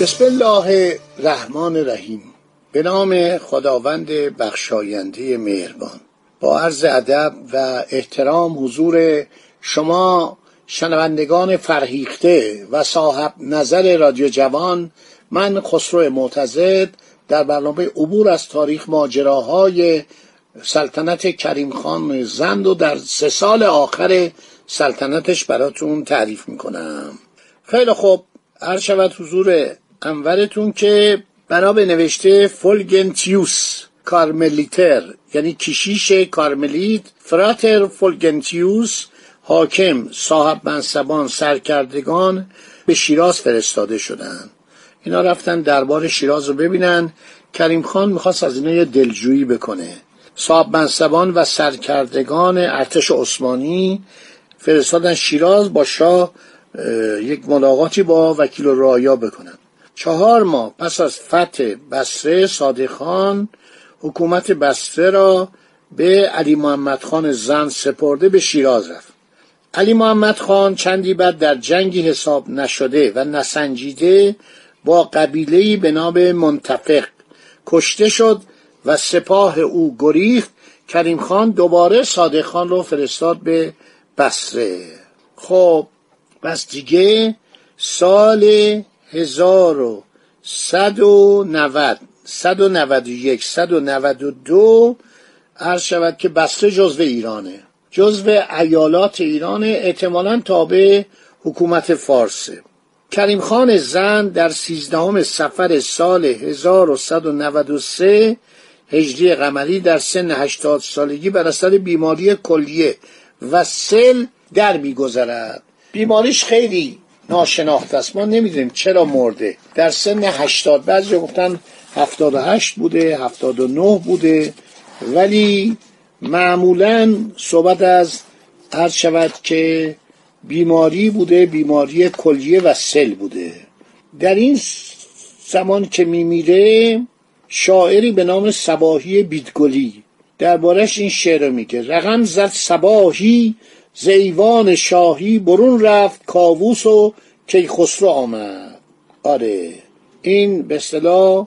بسم الله الرحمن الرحیم. به نام خداوند بخشاینده مهربان. با عرض ادب و احترام حضور شما شنوندگان فرهیخته و صاحب نظر رادیو جوان من خسرو معتزد در برنامه عبور از تاریخ ماجراهای سلطنت کریم خان زند و در سه سال آخر سلطنتش براتون تعریف می‌کنم. خیلی خوب. عرض شود حضور انورتون که بنا به نوشته فولگنتیوس کارملیتر یعنی کشیش کارملیت فراتر فولگنتیوس حاکم صاحب منصبان سرکردگان به شیراز فرستاده شدند. اینا رفتن دربار شیراز رو ببینن. کریم خان می‌خواست از اینا یه دلجویی بکنه. صاحب منصبان و سرکردگان ارتش عثمانی فرستادن شیراز با شاه یک ملاقاتی با وکیل رایا بکنن. چهار ماه پس از فتح بسره صادق خان حکومت بسره را به علی محمد خان زن سپرده به شیراز رفت. علی محمد خان چندی بعد در جنگی حساب نشده و نسنجیده با قبیلهی به نام منتفق کشته شد و سپاه او گریخت. کریم خان دوباره صادق خان رو فرستاد به بسره خب بس دیگه سال هزار و صد و نود. صد و نود و یک صد و نود و دو عرض شود که بسته جزو ایرانه. جزو ایالات ایران احتمالا تابع حکومت فارسه. کریم خان زن در سیزدهم سفر سال 1193 هجری قمری در سن 80 سالگی بر اثر بیماری کلیه و سل در میگذرد. بیماریش خیلی ناشناخته است. ما نمی‌دونیم چرا مرده. در سن 80 بعضی گفتن 78 بوده 79 بوده. ولی معمولا صحبت از عرض شود که بیماری بوده بیماری کلیه و سل بوده. در این زمان که میمیره شاعری به نام سباهی بیدگلی. دربارش این شعر میگه. رقم زد سباهی زیوان شاهی برون رفت کاووس و کیخسرو آمد. آره این به اصطلاح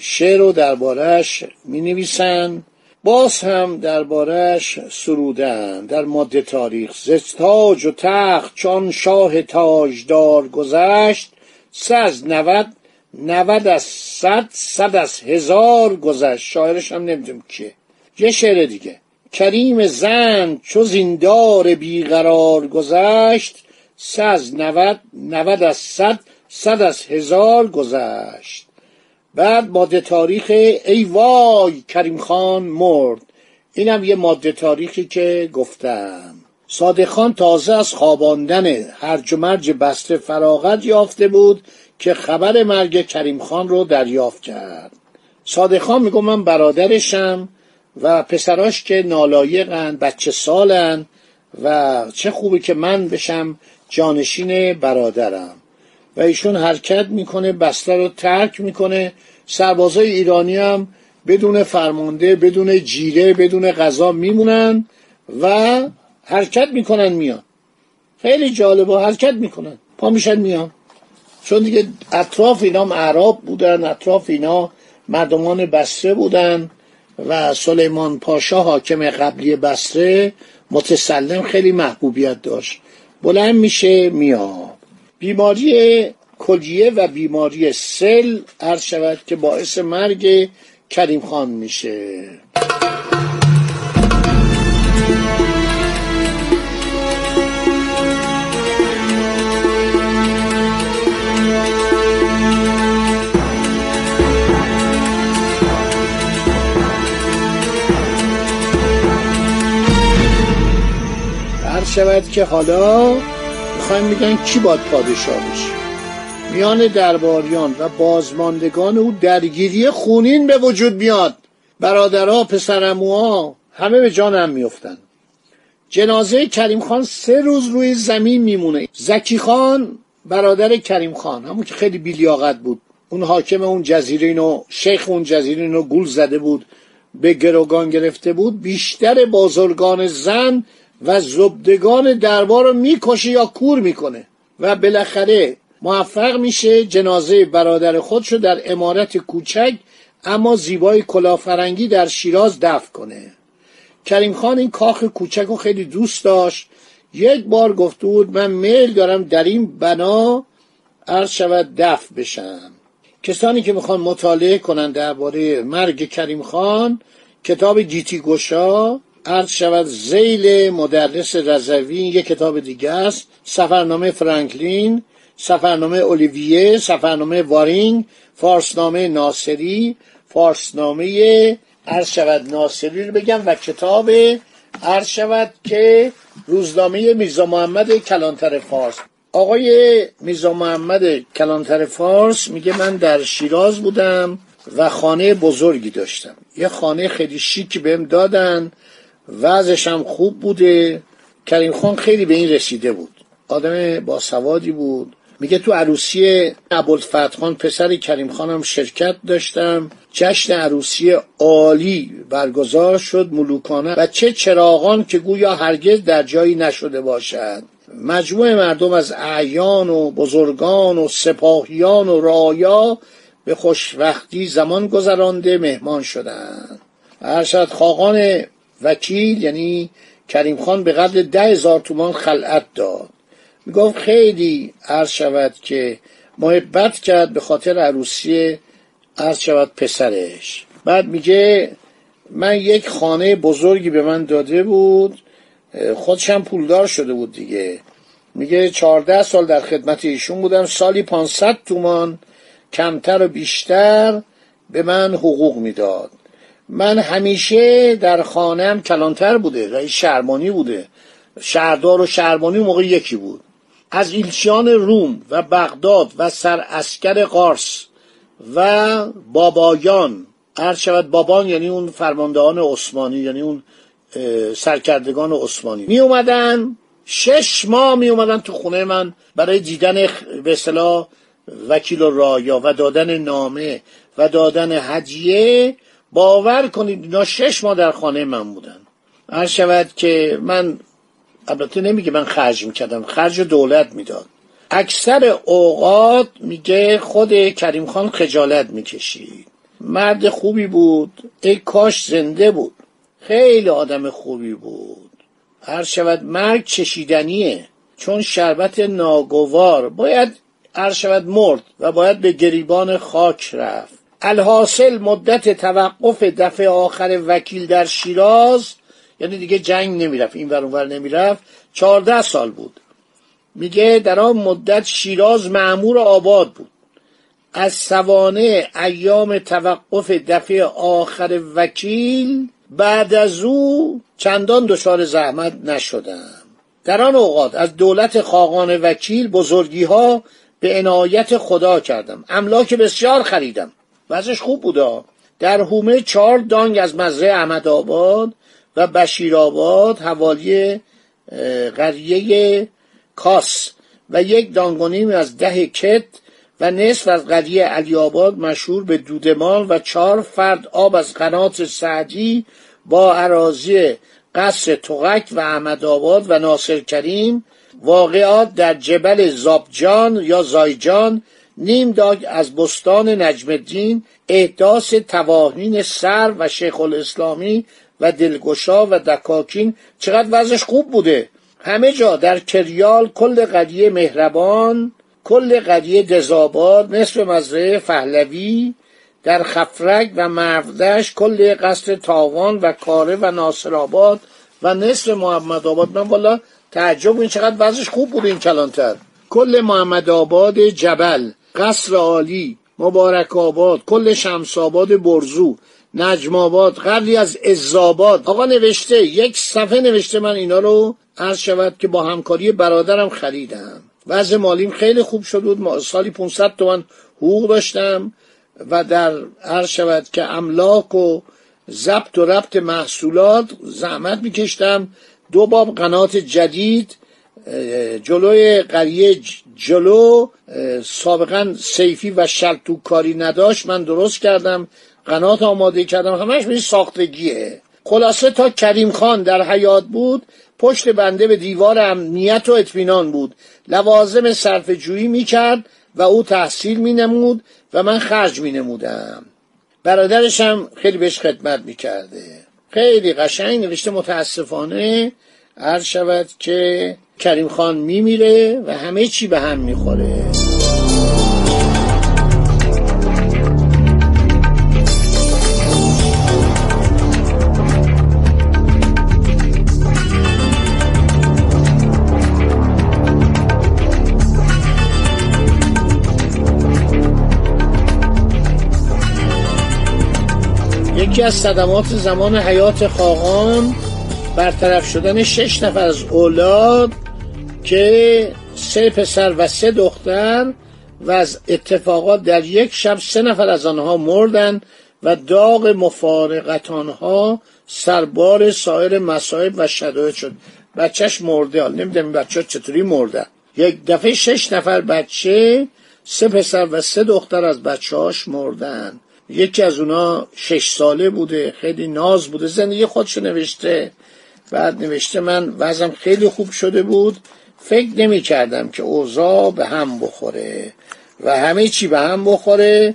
شعر رو دربارش می نویسن باز هم دربارش سرودن. در ماده تاریخ زستاج و تخت چون شاه تاجدار گذشت سه از نود نود از صد صد از هزار گذشت. شاعرش هم نمی‌دونم کیه. یه شعر دیگه. کریم زن چو زیندار بیقرار گذشت سه از نود نود از صد صد از هزار گذشت. بعد ماده تاریخ ای وای کریم خان مرد. اینم یه ماده تاریخی که گفتم. صادق خان تازه از خواباندن هرج و مرج بسته فراغت یافته بود که خبر مرگ کریم خان رو دریافت کرد. صادق خان میگم من برادرشم. و پسراش که نالایقن بچه سالن و چه خوبه که من بشم جانشین برادرم. و ایشون حرکت می‌کنه بسته رو ترک می‌کنه. سربازای ایرانی هم بدون فرمانده بدون جیره بدون غذا میمونن و حرکت می‌کنن میان. خیلی جالبه حرکت می‌کنن. پا میشن میان. چون دیگه اطراف اینا معراب بودن اطراف اینا مردمان بسره بودن. و سلیمان پاشا حاکم قبلی بسره متسلم خیلی محبوبیت داشت. بلند میشه میاد. بیماری کلیه و بیماری سل عرض شود که باعث مرگ کریم خان میشه. شود که حالا می‌خوایم میگن کی باید پادشاه بشه. میان درباریان و بازماندگان او درگیری خونین به وجود میاد. برادرها پسرموها همه به جان هم میفتن جنازه کریم خان سه روز روی زمین میمونه. زکی خان برادر کریم خان همون که خیلی بیلیاقت بود. اون حاکم اون جزیره اینو شیخ اون جزیره اینو گول زده بود به گروگان گرفته بود. بیشتر بازرگان زن و زبدگان دربار رو می‌کشه یا کور می‌کنه. و بالاخره موفق میشه جنازه برادر خودشو در امارت کوچک اما زیبای کلافرنگی در شیراز دفن کنه. کریم خان این کاخ کوچک رو خیلی دوست داشت. یک بار گفته بود من میل دارم در این بنا عرض شود دفن بشم. کسانی که می‌خوان مطالعه کنن درباره مرگ کریم خان کتاب گیتی گشا عرض شود زیل مدرس رضوی یک کتاب دیگه است. سفرنامه فرانکلین سفرنامه اولیویه سفرنامه وارینگ فارسنامه ناصری. فارسنامه عرض شود ناصری رو بگم و کتاب عرض شود که روزنامه میرزا محمد کلانتر فارس. آقای میرزا محمد کلانتر فارس میگه من در شیراز بودم و خانه بزرگی داشتم. یه خانه خیلی شیکی بهم دادن. وضعش هم خوب بوده. کریم خان خیلی به این رسیده بود. آدم باسوادی بود. میگه تو عروسی ابوالفتح پسر کریم خانم شرکت داشتم. جشن عروسی عالی برگزار شد ملوکانه. و چه چراغان که گویا هرگز در جایی نشده باشد مجموع مردم از اعیان و بزرگان و سپاهیان و رایا به خوشوقتی زمان گذرانده مهمان شدند. ارشد خاقان وکیل یعنی کریم خان به قدر ده هزار تومان خلعت داد. می‌گفت خیلی عرض شود که محبت کرد به خاطر عروسی عرض شود پسرش. بعد میگه من یک خانه بزرگی به من داده بود خودشم پولدار شده بود دیگه. میگه چهارده سال در خدمت ایشون بودم سالی پانصد تومان کمتر و بیشتر به من حقوق می‌داد. من همیشه در خانم کلانتر بوده رئیس شهرمانی بوده. شهردار و شهرمانی موقع یکی بود. از ایلچیان روم و بغداد و سر اسکر قارس و بابایان. هر شود بابان یعنی اون فرماندهان عثمانی یعنی اون سرکردگان عثمانی. می اومدن شش ماه می اومدن تو خونه من برای دیدن به اصطلاح وکیل و رایا و دادن نامه و دادن هدیه. باور کنید اینا شش ماه در خانه من بودن. هر شود که من البته نمیگه من خرج می‌کردم خرج دولت می‌داد. اکثر اوقات میگه خود کریم خان خجالت می‌کشید. مرد خوبی بود. ای کاش زنده بود. خیلی آدم خوبی بود. هر شود مرگ چشیدنیه. چون شربت ناگوار باید هر شود مرد و باید به گریبان خاک رفت. الحاصل مدت توقف دفعه آخر وکیل در شیراز یعنی دیگه جنگ نمی‌رفت این ور اونور نمی‌رفت. چهارده سال بود. میگه در آن مدت شیراز معمور آباد بود. از سوانه ایام توقف دفعه آخر وکیل بعد از او چندان دچار زحمت نشدم. در آن اوقات از دولت خاقان وکیل بزرگی ها به عنایت خدا کردم. املاک بسیار خریدم. وضعش خوب بودا در هومه چهار دانگ از مزرعه احمد آباد و بشیرآباد حوالی قریه کاس و یک دانگونیم از ده کت و نصف از قریه علی آباد مشهور به دودمان و چهار فرد آب از قنات سعدی با عراضی قصر تغک و احمد آباد و ناصر کریم واقعات در جبل زابجان یا زایجان نیم داگ از بستان نجم الدین احداث تواهین سر و شیخ الاسلامی و دلگشا و دکاکین چقدر وضعش خوب بوده. همه جا در کریال کل قریه مهربان کل قریه دزاباد نصف مزرعه فهلوی در خفرک و مردش کل قصر تاوان و کاره و ناصرآباد و نصف محمد آباد. من والا تعجب این چقدر وضعش خوب بود این کلانتر. کل محمد آباد جبل. قصر عالی مبارک آباد کل شمس آباد برزو نجم آباد قبلی از ازاباد آقا نوشته یک صفحه نوشته من اینا رو عرض شود که با همکاری برادرم خریدم. وضع مالیم خیلی خوب شد بود. سالی 500 تومن حقوق داشتم و در عرض شود که املاک و ضبط و ربط محصولات زحمت میکشتم. دو باب قنات جدید جلوی قریه جلو سابقا سیفی و شلتو کاری نداشت. من درست کردم قنات آماده کردم. همش به ساختگیه. خلاصه تا کریم خان در حیات بود پشت بنده به دیوار امنیت و اطمینان بود. لوازم صرف جویی می‌کرد و او تحصیل مینمود و من خرج مینمودم. برادرش هم خیلی بهش خدمت می‌کرده. خیلی قشنگ نوشته متاسفانه عرض شود که کریم خان میمیره و همه چی به هم می‌خوره. یکی از صدمات زمان حیات خاقان برطرف شدن شش نفر از اولاد که سه پسر و سه دختر و از اتفاقات در یک شب سه نفر از آنها مردن و داغ مفارقت آنها سربار سایر مسائب و شداید شد. بچهش مرده حال نمی‌دونم بچه چطوری مرده یک دفعه شش نفر بچه سه پسر و سه دختر از بچه هاش مردن. یکی از اونا شش ساله بوده خیلی ناز بوده زندگی خودشو نوشته. بعد نوشته من وزم خیلی خوب شده بود. فکر نمی کردم که اوضاع به هم بخوره و همه چی به هم بخوره.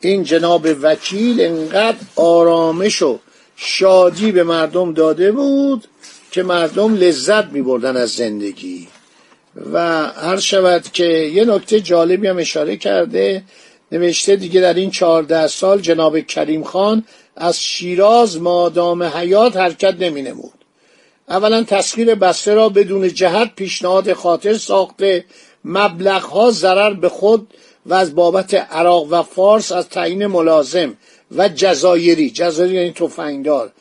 این جناب وکیل انقدر آرامش و شادی به مردم داده بود که مردم لذت می بردن از زندگی. و هر شود که یه نکته جالبی هم اشاره کرده نوشته دیگه در این چهارده سال جناب کریم خان از شیراز مادام حیات حرکت نمی نمود. اولا تسخیر بسته را بدون جهت پیشنهاد خاطر ساخته. مبلغها ضرر به خود و از بابت عراق و فارس از تعیین ملازم و جزایری. جزایری یعنی تفنگدار.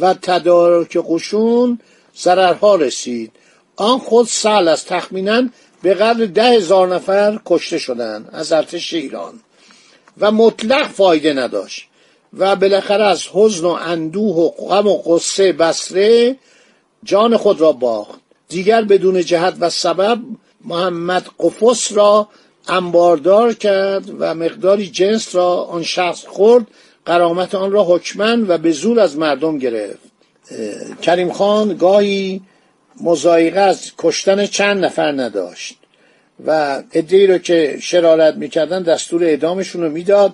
و تدارک قشون ضررها رسید. آن خود سال از تخمینا به قدر ده هزار نفر کشته شدند از ارتش ایران. و مطلق فایده نداشت. و بالاخره از حزن و اندوه و غم و قصه بسره جان خود را باخت. دیگر بدون جهت و سبب محمد قفص را انباردار کرد و مقداری جنس را آن شخص خورد. قرامت آن را حکمن و به زور از مردم گرفت. کریم خان گاهی مزایقه از کشتن چند نفر نداشت و ادهی رو که شرارت می‌کردن دستور اعدامشون رو می‌داد.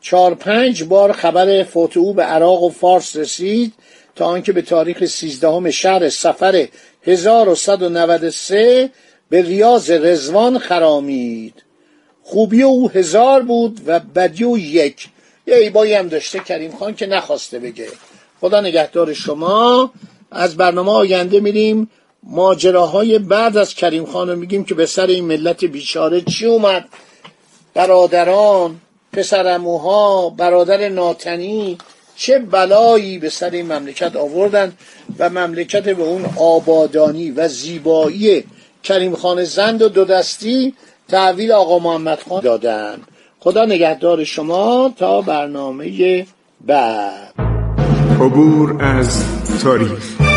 چهار پنج بار خبر فوت او به عراق و فارس رسید. تا آنکه به تاریخ سیزدهم شهر سفر 1193 به ریاض رزوان خرامید. خوبی او هزار بود و بدی او یک. یه ایبایی هم داشته کریم خان که نخواسته بگه. خدا نگهدار شما. از برنامه آینده میریم. ماجراهای بعد از کریم خان رو میگیم که به سر این ملت بیچاره چی اومد؟ برادران پسرموها برادر ناتنی چه بلایی به سر این مملکت آوردن و مملکت به اون آبادانی و زیبایی کریم خان زند و دو دستی تحویل آقا محمد خان دادن. خدا نگهدار شما تا برنامه بعد. عبور از تاریخ.